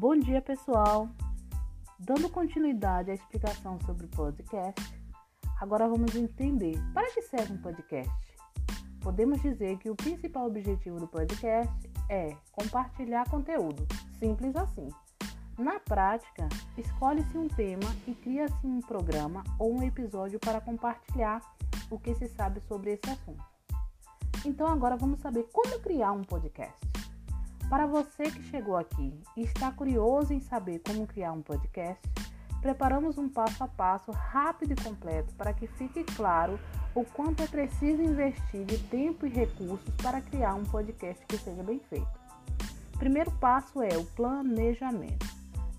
Bom dia, pessoal! Dando continuidade à explicação sobre o podcast, agora vamos entender para que serve um podcast. Podemos dizer que o principal objetivo do podcast é compartilhar conteúdo, simples assim. Na prática, escolhe-se um tema e cria-se um programa ou um episódio para compartilhar o que se sabe sobre esse assunto. Então, agora vamos saber como criar um podcast. Para você que chegou aqui e está curioso em saber como criar um podcast, preparamos um passo a passo rápido e completo para que fique claro o quanto é preciso investir de tempo e recursos para criar um podcast que seja bem feito. Primeiro passo é o planejamento.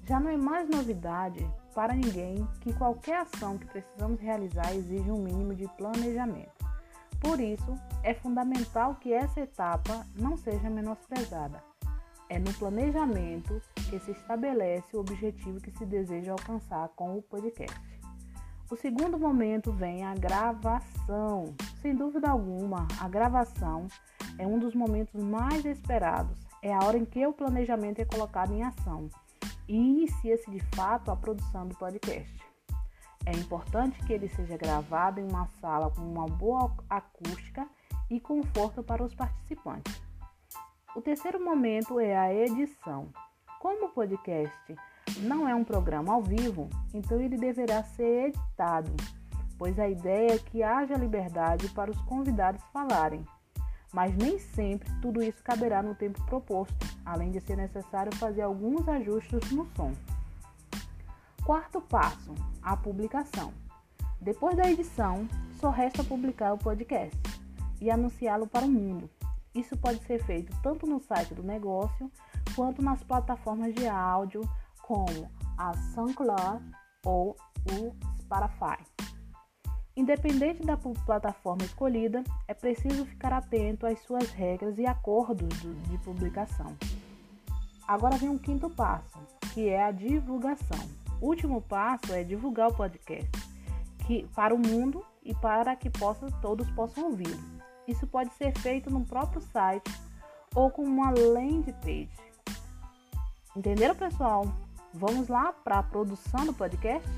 Já não é mais novidade para ninguém que qualquer ação que precisamos realizar exige um mínimo de planejamento. Por isso, é fundamental que essa etapa não seja menosprezada. É no planejamento que se estabelece o objetivo que se deseja alcançar com o podcast. O segundo momento vem a gravação. Sem dúvida alguma, a gravação é um dos momentos mais esperados. É a hora em que o planejamento é colocado em ação e inicia-se de fato a produção do podcast. É importante que ele seja gravado em uma sala com uma boa acústica e conforto para os participantes. O terceiro momento é a edição. Como o podcast não é um programa ao vivo, então ele deverá ser editado, pois a ideia é que haja liberdade para os convidados falarem. Mas nem sempre tudo isso caberá no tempo proposto, além de ser necessário fazer alguns ajustes no som. Quarto passo: a publicação. Depois da edição, só resta publicar o podcast e anunciá-lo para o mundo. Isso pode ser feito tanto no site do negócio quanto nas plataformas de áudio como a SoundCloud ou o Spotify. Independente da plataforma escolhida, é preciso ficar atento às suas regras e acordos de publicação. Agora vem um quinto passo, que é a divulgação. O último passo é divulgar o podcast que, para o mundo e para que possa, todos possam ouvi-lo. Isso pode ser feito no próprio site ou com uma landing page. Entenderam, pessoal? Vamos lá para a produção do podcast?